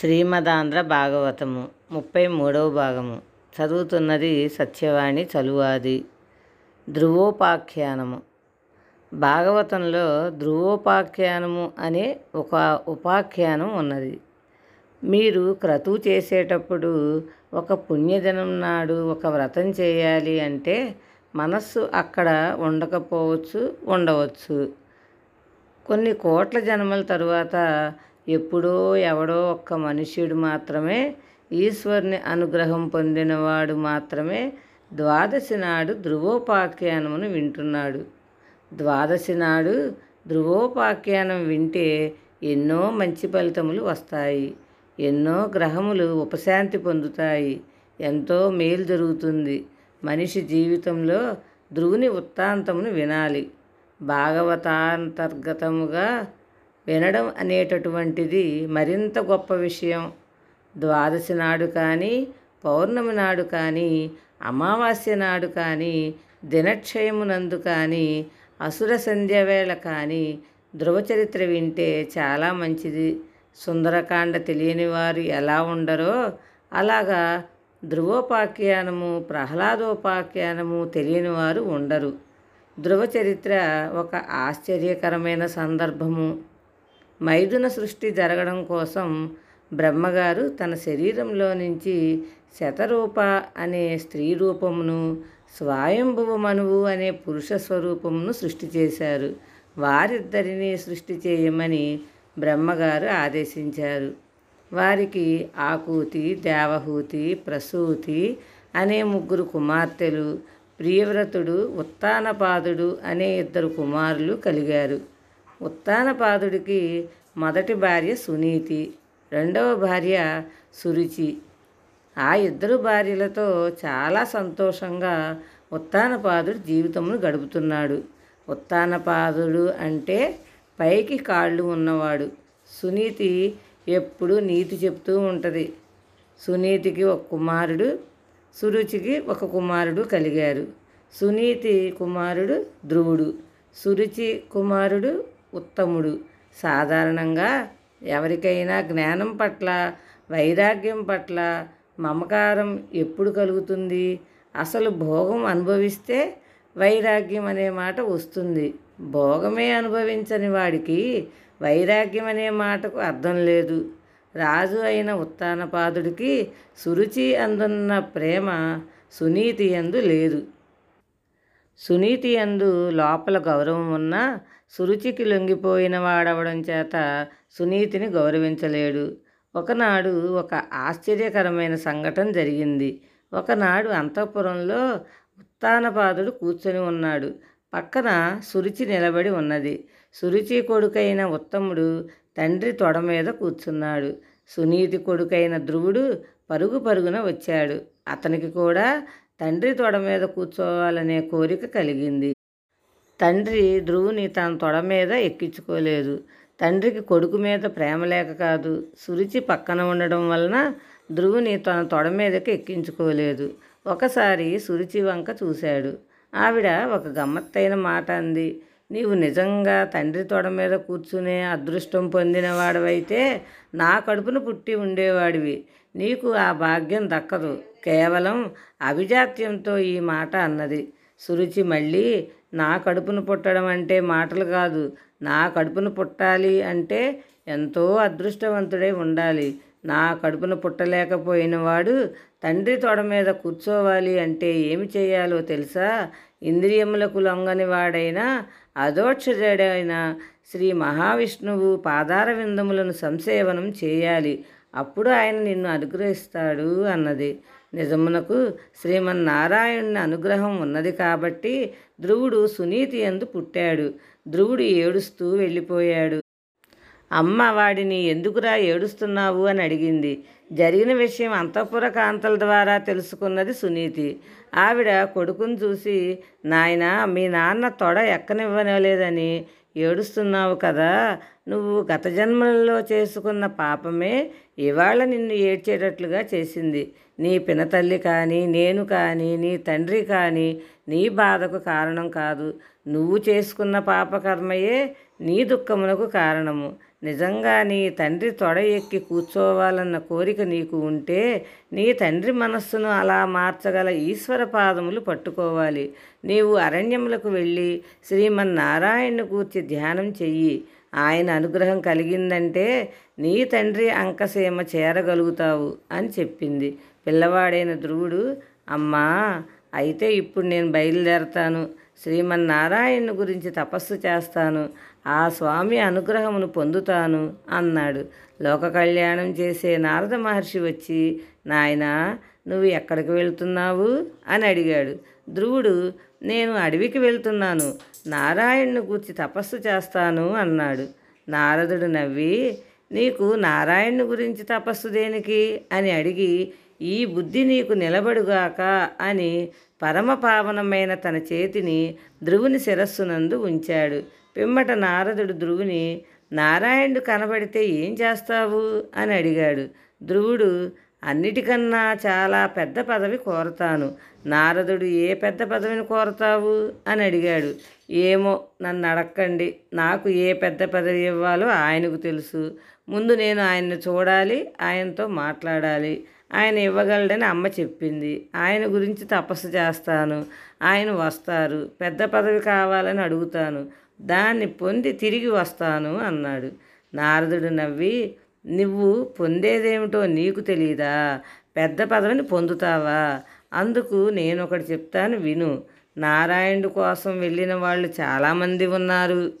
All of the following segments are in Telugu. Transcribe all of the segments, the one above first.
శ్రీమదాంధ్ర భాగవతము ముప్పై మూడవ భాగము. చదువుతున్నది సత్యవాణి చలువాది. ధ్రువోపాఖ్యానము. భాగవతంలో ధ్రువోపాఖ్యానము అనే ఒక ఉపాఖ్యానం ఉన్నది. మీరు క్రతువు చేసేటప్పుడు ఒక పుణ్యదినం నాడు ఒక వ్రతం చేయాలి అంటే మనస్సు అక్కడ ఉండకపోవచ్చు ఉండవచ్చు. కొన్ని కోట్ల జన్మల తరువాత ఎప్పుడో ఎవడో ఒక్క మనుష్యుడు మాత్రమే ఈశ్వరుని అనుగ్రహం పొందినవాడు మాత్రమే ద్వాదశి నాడు ధ్రువోపాఖ్యానమును వింటున్నాడు. ద్వాదశి నాడు ధ్రువోపాఖ్యానం వింటే ఎన్నో మంచి ఫలితములు వస్తాయి. ఎన్నో గ్రహములు ఉపశాంతి పొందుతాయి. ఎంతో మేలు జరుగుతుంది. మనిషి జీవితంలో ధ్రువుని వృత్తాంతమును వినాలి. భాగవతాంతర్గతముగా వినడం అనేటటువంటిది మరింత గొప్ప విషయం. ద్వాదశి నాడు కానీ పౌర్ణమి నాడు కానీ అమావాస్య నాడు కానీ దినక్షయమునందు కానీ అసుర సంధ్య వేళ కానీ ధ్రువచరిత్ర వింటే చాలా మంచిది. సుందరకాండ తెలియని వారు ఎలా ఉండరో అలాగా ధ్రువోపాఖ్యానము ప్రహ్లాదోపాఖ్యానము తెలియని వారు ఉండరు. ధ్రువచరిత్ర ఒక ఆశ్చర్యకరమైన సందర్భము. మైథున సృష్టి జరగడం కోసం బ్రహ్మగారు తన శరీరంలో నుంచి శతరూప అనే స్త్రీ రూపమును స్వయంభువ మనువు అనే పురుష స్వరూపమును సృష్టి చేశారు. వారిద్దరిని సృష్టి చేయమని బ్రహ్మగారు ఆదేశించారు. వారికి ఆకూతి దేవహూతి ప్రసూతి అనే ముగ్గురు కుమార్తెలు ప్రియవ్రతుడు ఉత్తానపాదుడు అనే ఇద్దరు కుమారులు కలిగారు. ఉత్తానపాదుడికి మొదటి భార్య సునీతి రెండవ భార్య సురుచి. ఆ ఇద్దరు భార్యలతో చాలా సంతోషంగా ఉత్తానపాదుడు జీవితమును గడుపుతున్నాడు. ఉత్తానపాదుడు అంటే పైకి కాళ్ళు ఉన్నవాడు. సునీతి ఎప్పుడూ నీతి చెప్తూ ఉంటుంది. సునీతికి ఒక కుమారుడు సురుచికి ఒక కుమారుడు కలిగారు. సునీతి కుమారుడు ధ్రువుడు సురుచి కుమారుడు ఉత్తముడు. సాధారణంగా ఎవరికైనా జ్ఞానం పట్ల వైరాగ్యం పట్ల మమకారం ఎప్పుడు కలుగుతుంది? అసలు భోగం అనుభవిస్తే వైరాగ్యం అనే మాట వస్తుంది. భోగమే అనుభవించని వాడికి వైరాగ్యం అనే మాటకు అర్థం లేదు. రాజు అయిన ఉత్తానపాదుడికి సురుచి అందున్న ప్రేమ సునీతి ఎందు లేదు. సునీతి అందు లోపల గౌరవం ఉన్నా సురుచికి లొంగిపోయిన వాడవడం చేత సునీతిని గౌరవించలేడు. ఒకనాడు ఒక ఆశ్చర్యకరమైన సంఘటన జరిగింది. ఒకనాడు అంతఃపురంలో ఉత్తానపాదుడు కూర్చొని ఉన్నాడు. పక్కన సురుచి నిలబడి ఉన్నది. సురుచి కొడుకైన ఉత్తముడు తండ్రి తొడ మీద కూర్చున్నాడు. సునీతి కొడుకైన ధ్రువుడు పరుగు పరుగున వచ్చాడు. అతనికి కూడా తండ్రి తొడ మీద కూర్చోవాలనే కోరిక కలిగింది. తండ్రి ధ్రువుని తన తొడ మీద ఎక్కించుకోలేదు. తండ్రికి కొడుకు మీద ప్రేమ లేక కాదు. సురుచి పక్కన ఉండడం వలన ధ్రువుని తన తొడ మీదకి ఎక్కించుకోలేదు. ఒకసారి సురుచి వంక చూశాడు. ఆవిడ ఒక గమ్మత్తైన మాట అంది. నీవు నిజంగా తండ్రి తొడ మీద కూర్చునే అదృష్టం పొందినవాడవైతే నా కడుపున పుట్టి ఉండేవాడివి. నీకు ఆ భాగ్యం దక్కదు. కేవలం అభిజాత్యంతో ఈ మాట అన్నది. సురుచి మళ్ళీ నా కడుపును పుట్టడం అంటే మాటలు కాదు. నా కడుపును పుట్టాలి అంటే ఎంతో అదృష్టవంతుడై ఉండాలి. నా కడుపున పుట్టలేకపోయిన వాడు తండ్రి తొడ మీద కూర్చోవాలి అంటే ఏమి చేయాలో తెలుసా? ఇంద్రియములకు లొంగని వాడైనా అదోక్షజడైన శ్రీ మహావిష్ణువు పాదార విందములను సంసేవనం చేయాలి. అప్పుడు ఆయన నిన్ను అనుగ్రహిస్తాడు అన్నది. నిజమునకు శ్రీమన్నారాయణుని అనుగ్రహం ఉన్నది కాబట్టి ధ్రువుడు సునీతి ఎందు పుట్టాడు. ధ్రువుడు ఏడుస్తూ వెళ్ళిపోయాడు. అమ్మ వాడిని ఎందుకురా ఏడుస్తున్నావు అని అడిగింది. జరిగిన విషయం అంతఃపుర కాంతల ద్వారా తెలుసుకున్నది సునీతి. ఆవిడ కొడుకును చూసి నాయన మీ నాన్న తొడ ఎక్కనివ్వలేదని ఏడుస్తున్నావు కదా నువ్వు గత జన్మలలో చేసుకున్న పాపమే ఇవాళ నిన్ను ఏడ్చేటట్లుగా చేసింది. నీ పినతల్లి కానీ నేను కానీ నీ తండ్రి కానీ నీ బాధకు కారణం కాదు. నువ్వు చేసుకున్న పాపకర్మయే నీ దుఃఖమునకు కారణము. నిజంగా నీ తండ్రి తొడ ఎక్కి కూర్చోవాలన్న కోరిక నీకు ఉంటే నీ తండ్రి మనస్సును అలా మార్చగల ఈశ్వర పాదములు పట్టుకోవాలి. నీవు అరణ్యములకు వెళ్ళి శ్రీమన్నారాయణను కూర్చి ధ్యానం చెయ్యి. ఆయన అనుగ్రహం కలిగిందంటే నీ తండ్రి అంకసీమ చేరగలుగుతావు అని చెప్పింది. పిల్లవాడైన ధ్రువుడు అమ్మా అయితే ఇప్పుడు నేను బయలుదేరతాను. శ్రీమన్నారాయణ గురించి తపస్సు చేస్తాను. ఆ స్వామి అనుగ్రహమును పొందుతాను అన్నాడు. లోక కళ్యాణం చేసే నారద మహర్షి వచ్చి నాయన నువ్వు ఎక్కడికి వెళ్తున్నావు? అని అడిగాడు. ధ్రువుడు నేను అడవికి వెళ్తున్నాను. నారాయణ్ను గూర్చి తపస్సు చేస్తాను అన్నాడు. నారదుడు నవ్వి నీకు నారాయణుని గురించి తపస్సు దేనికి? అని అడిగి ఈ బుద్ధి నీకు నిలబడుగాక అని పరమ పావనమైన తన చేతిని ధ్రువుని శిరస్సునందు ఉంచాడు. పిమ్మట నారదుడు ధ్రువుని నారాయణుడు కనబడితే ఏం చేస్తావు? అని అడిగాడు. ధ్రువుడు అన్నిటికన్నా చాలా పెద్ద పదవి కోరతాను. నారదుడు ఏ పెద్ద పదవిని కోరతావు? అని అడిగాడు. ఏమో నన్ను అడక్కండి. నాకు ఏ పెద్ద పదవి ఇవ్వాలో ఆయనకు తెలుసు. ముందు నేను ఆయన్ని చూడాలి ఆయనతో మాట్లాడాలి. ఆయన ఇవ్వగలడని అమ్మ చెప్పింది. ఆయన గురించి తపస్సు చేస్తాను. ఆయన వస్తారు. పెద్ద పదవి కావాలని అడుగుతాను. దాన్ని పొంది తిరిగి వస్తాను అన్నాడు. నారదుడు నవ్వి నువ్వు పొందేదేమిటో నీకు తెలియదా పెద్ద పదవిని పొందుతావా? అందుకు నేను ఒకటి చెప్తాను విను. నారాయణుడు కోసం వెళ్ళిన వాళ్ళు చాలామంది ఉన్నారు.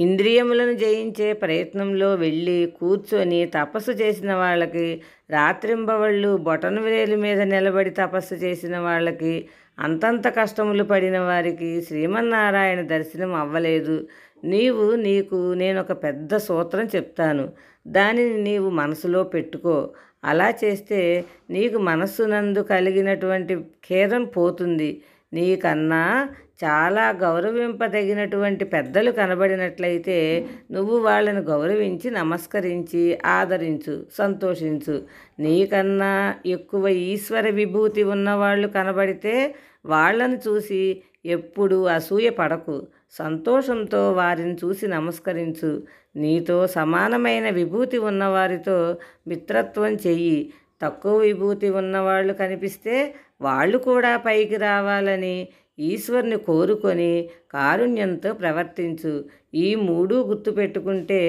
ఇంద్రియములను జయించే ప్రయత్నంలో వెళ్ళి కూర్చొని తపస్సు చేసిన వాళ్ళకి రాత్రింబవళ్ళు బొటన వేలు మీద నిలబడి తపస్సు చేసిన వాళ్ళకి అంతంత కష్టములు పడిన వారికి శ్రీమన్నారాయణ దర్శనం అవ్వలేదు. నీవు నీకు నేను ఒక పెద్ద సూత్రం చెప్తాను. దానిని నీవు మనసులో పెట్టుకో. అలా చేస్తే నీకు మనస్సునందు కలిగినటువంటి ఖేదం పోతుంది. నీకన్నా చాలా గౌరవింపదగినటువంటి పెద్దలు కనబడినట్లయితే నువ్వు వాళ్ళని గౌరవించి నమస్కరించి ఆదరించు సంతోషించు. నీకన్నా ఎక్కువ ఈశ్వర విభూతి ఉన్నవాళ్ళు కనబడితే వాళ్ళను చూసి ఎప్పుడు అసూయ పడకు. సంతోషంతో వారిని చూసి నమస్కరించు. నీతో సమానమైన విభూతి ఉన్నవారితో మిత్రత్వం చెయ్యి. తక్కువ విభూతి ఉన్నవాళ్ళు కనిపిస్తే వాళ్ళు కూడా పైకి రావాలని ఈశ్వర్ని కోరుకొని కారుణ్యంతో ప్రవర్తించు. ఈ మూడు గుర్తుపెట్టుకుంటే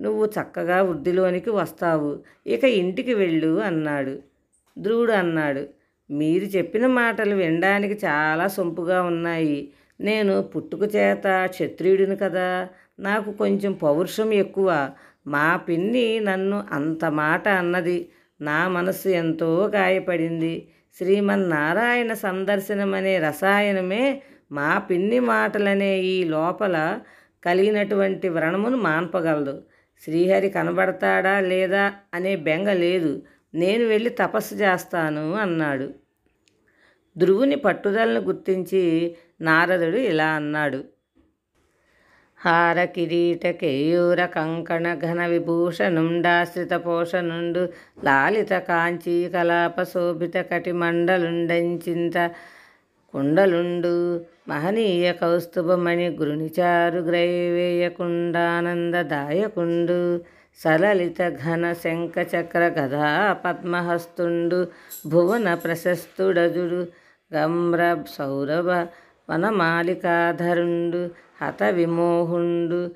నువ్వు చక్కగా వృద్ధిలోనికి వస్తావు. ఇక ఇంటికి వెళ్ళు అన్నాడు. ధ్రువుడు అన్నాడు. మీరు చెప్పిన మాటలు వినడానికి చాలా సొంపుగా ఉన్నాయి. నేను పుట్టుక చేత క్షత్రియుడిని కదా. నాకు కొంచెం పౌరుషం ఎక్కువ. మా పిన్ని నన్ను అంత మాట అన్నది. నా మనసు ఎంతో గాయపడింది. శ్రీమన్నారాయణ సందర్శనమనే రసాయనమే మా పిన్ని మాటలనే ఈ లోపల కలిగినటువంటి వ్రణమును మాన్పగలదు. శ్రీహరి కనబడతాడా లేదా అనే బెంగ లేదు. నేను వెళ్ళి తపస్సు చేస్తాను అన్నాడు. ధ్రువుని పట్టుదలను గుర్తించి నారదుడు ఇలా అన్నాడు. హార కిరీట కేయూర కంకణ ఘన విభూషణుండాశ్రిత పోషణుండు లాలిత కాంచీ కలాప శోభిత కటిమండలుండంచింత కుండలుండు మహనీయ కౌస్తుభమణి గృణిచారు గ్రైవేయకుండానందదాయకుండు సలలిత ఘన శంఖచక్ర గదా పద్మహస్తుండు భువన ప్రశస్తుడజుడు గమ్ర సౌరభ వనమాలికాధరుండు హత విమోహుండు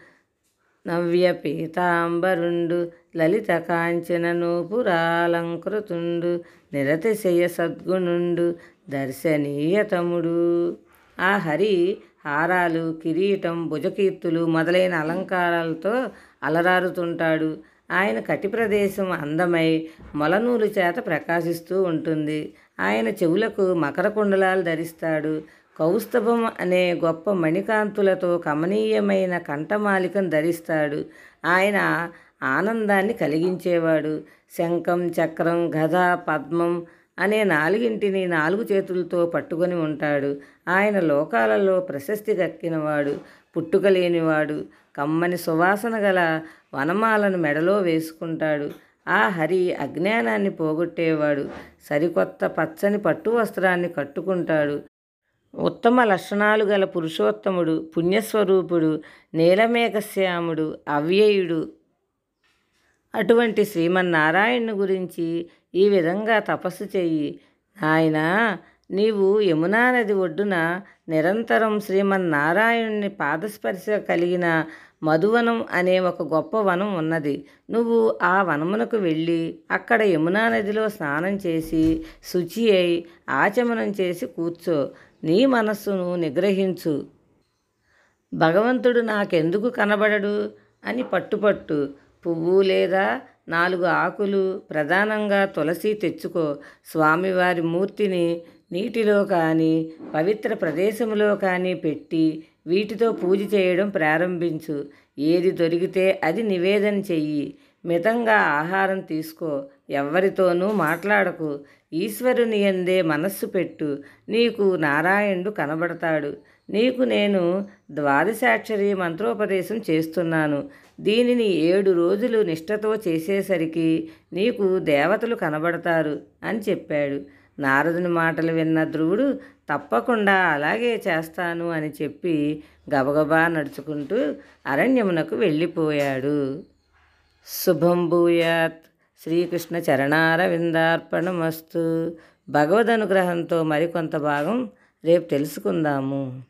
నవ్య పీతాంబరుండు లలిత కాంచన నూపురాలంకృతుండు నిరతిశయ సద్గుణుండు దర్శనీయతముడు. ఆ హరి హారాలు కిరీటం భుజకీర్తులు మొదలైన అలంకారాలతో అలరారుతుంటాడు. ఆయన కటి ప్రదేశం అందమై మొలనూలు చేత ప్రకాశిస్తూ ఉంటుంది. ఆయన చెవులకు మకర కుండలాలు ధరిస్తాడు. కౌస్తభం అనే గొప్ప మణికాంతులతో కమనీయమైన కంఠమాలికను ధరిస్తాడు. ఆయన ఆనందాన్ని కలిగించేవాడు. శంఖం చక్రం గద పద్మం అనే నాలుగింటిని నాలుగు చేతులతో పట్టుకొని ఉంటాడు. ఆయన లోకాలలో ప్రశస్తి దక్కినవాడు పుట్టుక లేనివాడు కమ్మని సువాసన గల వనమాలను మెడలో వేసుకుంటాడు. ఆ హరి అజ్ఞానాన్ని పోగొట్టేవాడు. సరికొత్త పచ్చని పట్టు వస్త్రాన్ని కట్టుకుంటాడు. ఉత్తమ లక్షణాలు గల పురుషోత్తముడు పుణ్యస్వరూపుడు నీలమేఘశ్యాముడు అవ్యయుడు. అటువంటి శ్రీమన్నారాయణుని గురించి ఈ విధంగా తపస్సు చెయ్యి. నాయనా నీవు యమునా నది ఒడ్డున నిరంతరం శ్రీమన్నారాయణుని పాదస్పర్శ కలిగిన మధువనం అనే ఒక గొప్ప వనం ఉన్నది. నువ్వు ఆ వనమునకు వెళ్ళి అక్కడ యమునా నదిలో స్నానం చేసి శుచి అయి ఆచమనం చేసి కూర్చో. నీ మనస్సును నిగ్రహించు. భగవంతుడు నాకెందుకు కనబడడు? అని పట్టుపట్టు. పువ్వు లేదా నాలుగు ఆకులు ప్రధానంగా తులసి తెచ్చుకో. స్వామివారి మూర్తిని నీటిలో కానీ పవిత్ర ప్రదేశంలో కానీ పెట్టి వీటితో పూజ చేయడం ప్రారంభించు. ఏది దొరికితే అది నివేదన చెయ్యి. మితంగా ఆహారం తీసుకో. ఎవ్వరితోనూ మాట్లాడకు. ఈశ్వరుని ఎందే మనస్సు పెట్టు. నీకు నారాయణుడు కనబడతాడు. నీకు నేను ద్వాదశాక్షరి మంత్రోపదేశం చేస్తున్నాను. దీనిని ఏడు రోజులు నిష్ఠతో చేసేసరికి నీకు దేవతలు కనబడతారు అని చెప్పాడు. నారదుని మాటలు విన్న ధ్రువుడు తప్పకుండా అలాగే చేస్తాను అని చెప్పి గబగబా నడుచుకుంటూ అరణ్యమునకు వెళ్ళిపోయాడు. శుభం భూయాత్. శ్రీకృష్ణ చరణారవిందార్పణమస్తు. భగవద్ అనుగ్రహంతో మరికొంత భాగం రేపు తెలుసుకుందాము.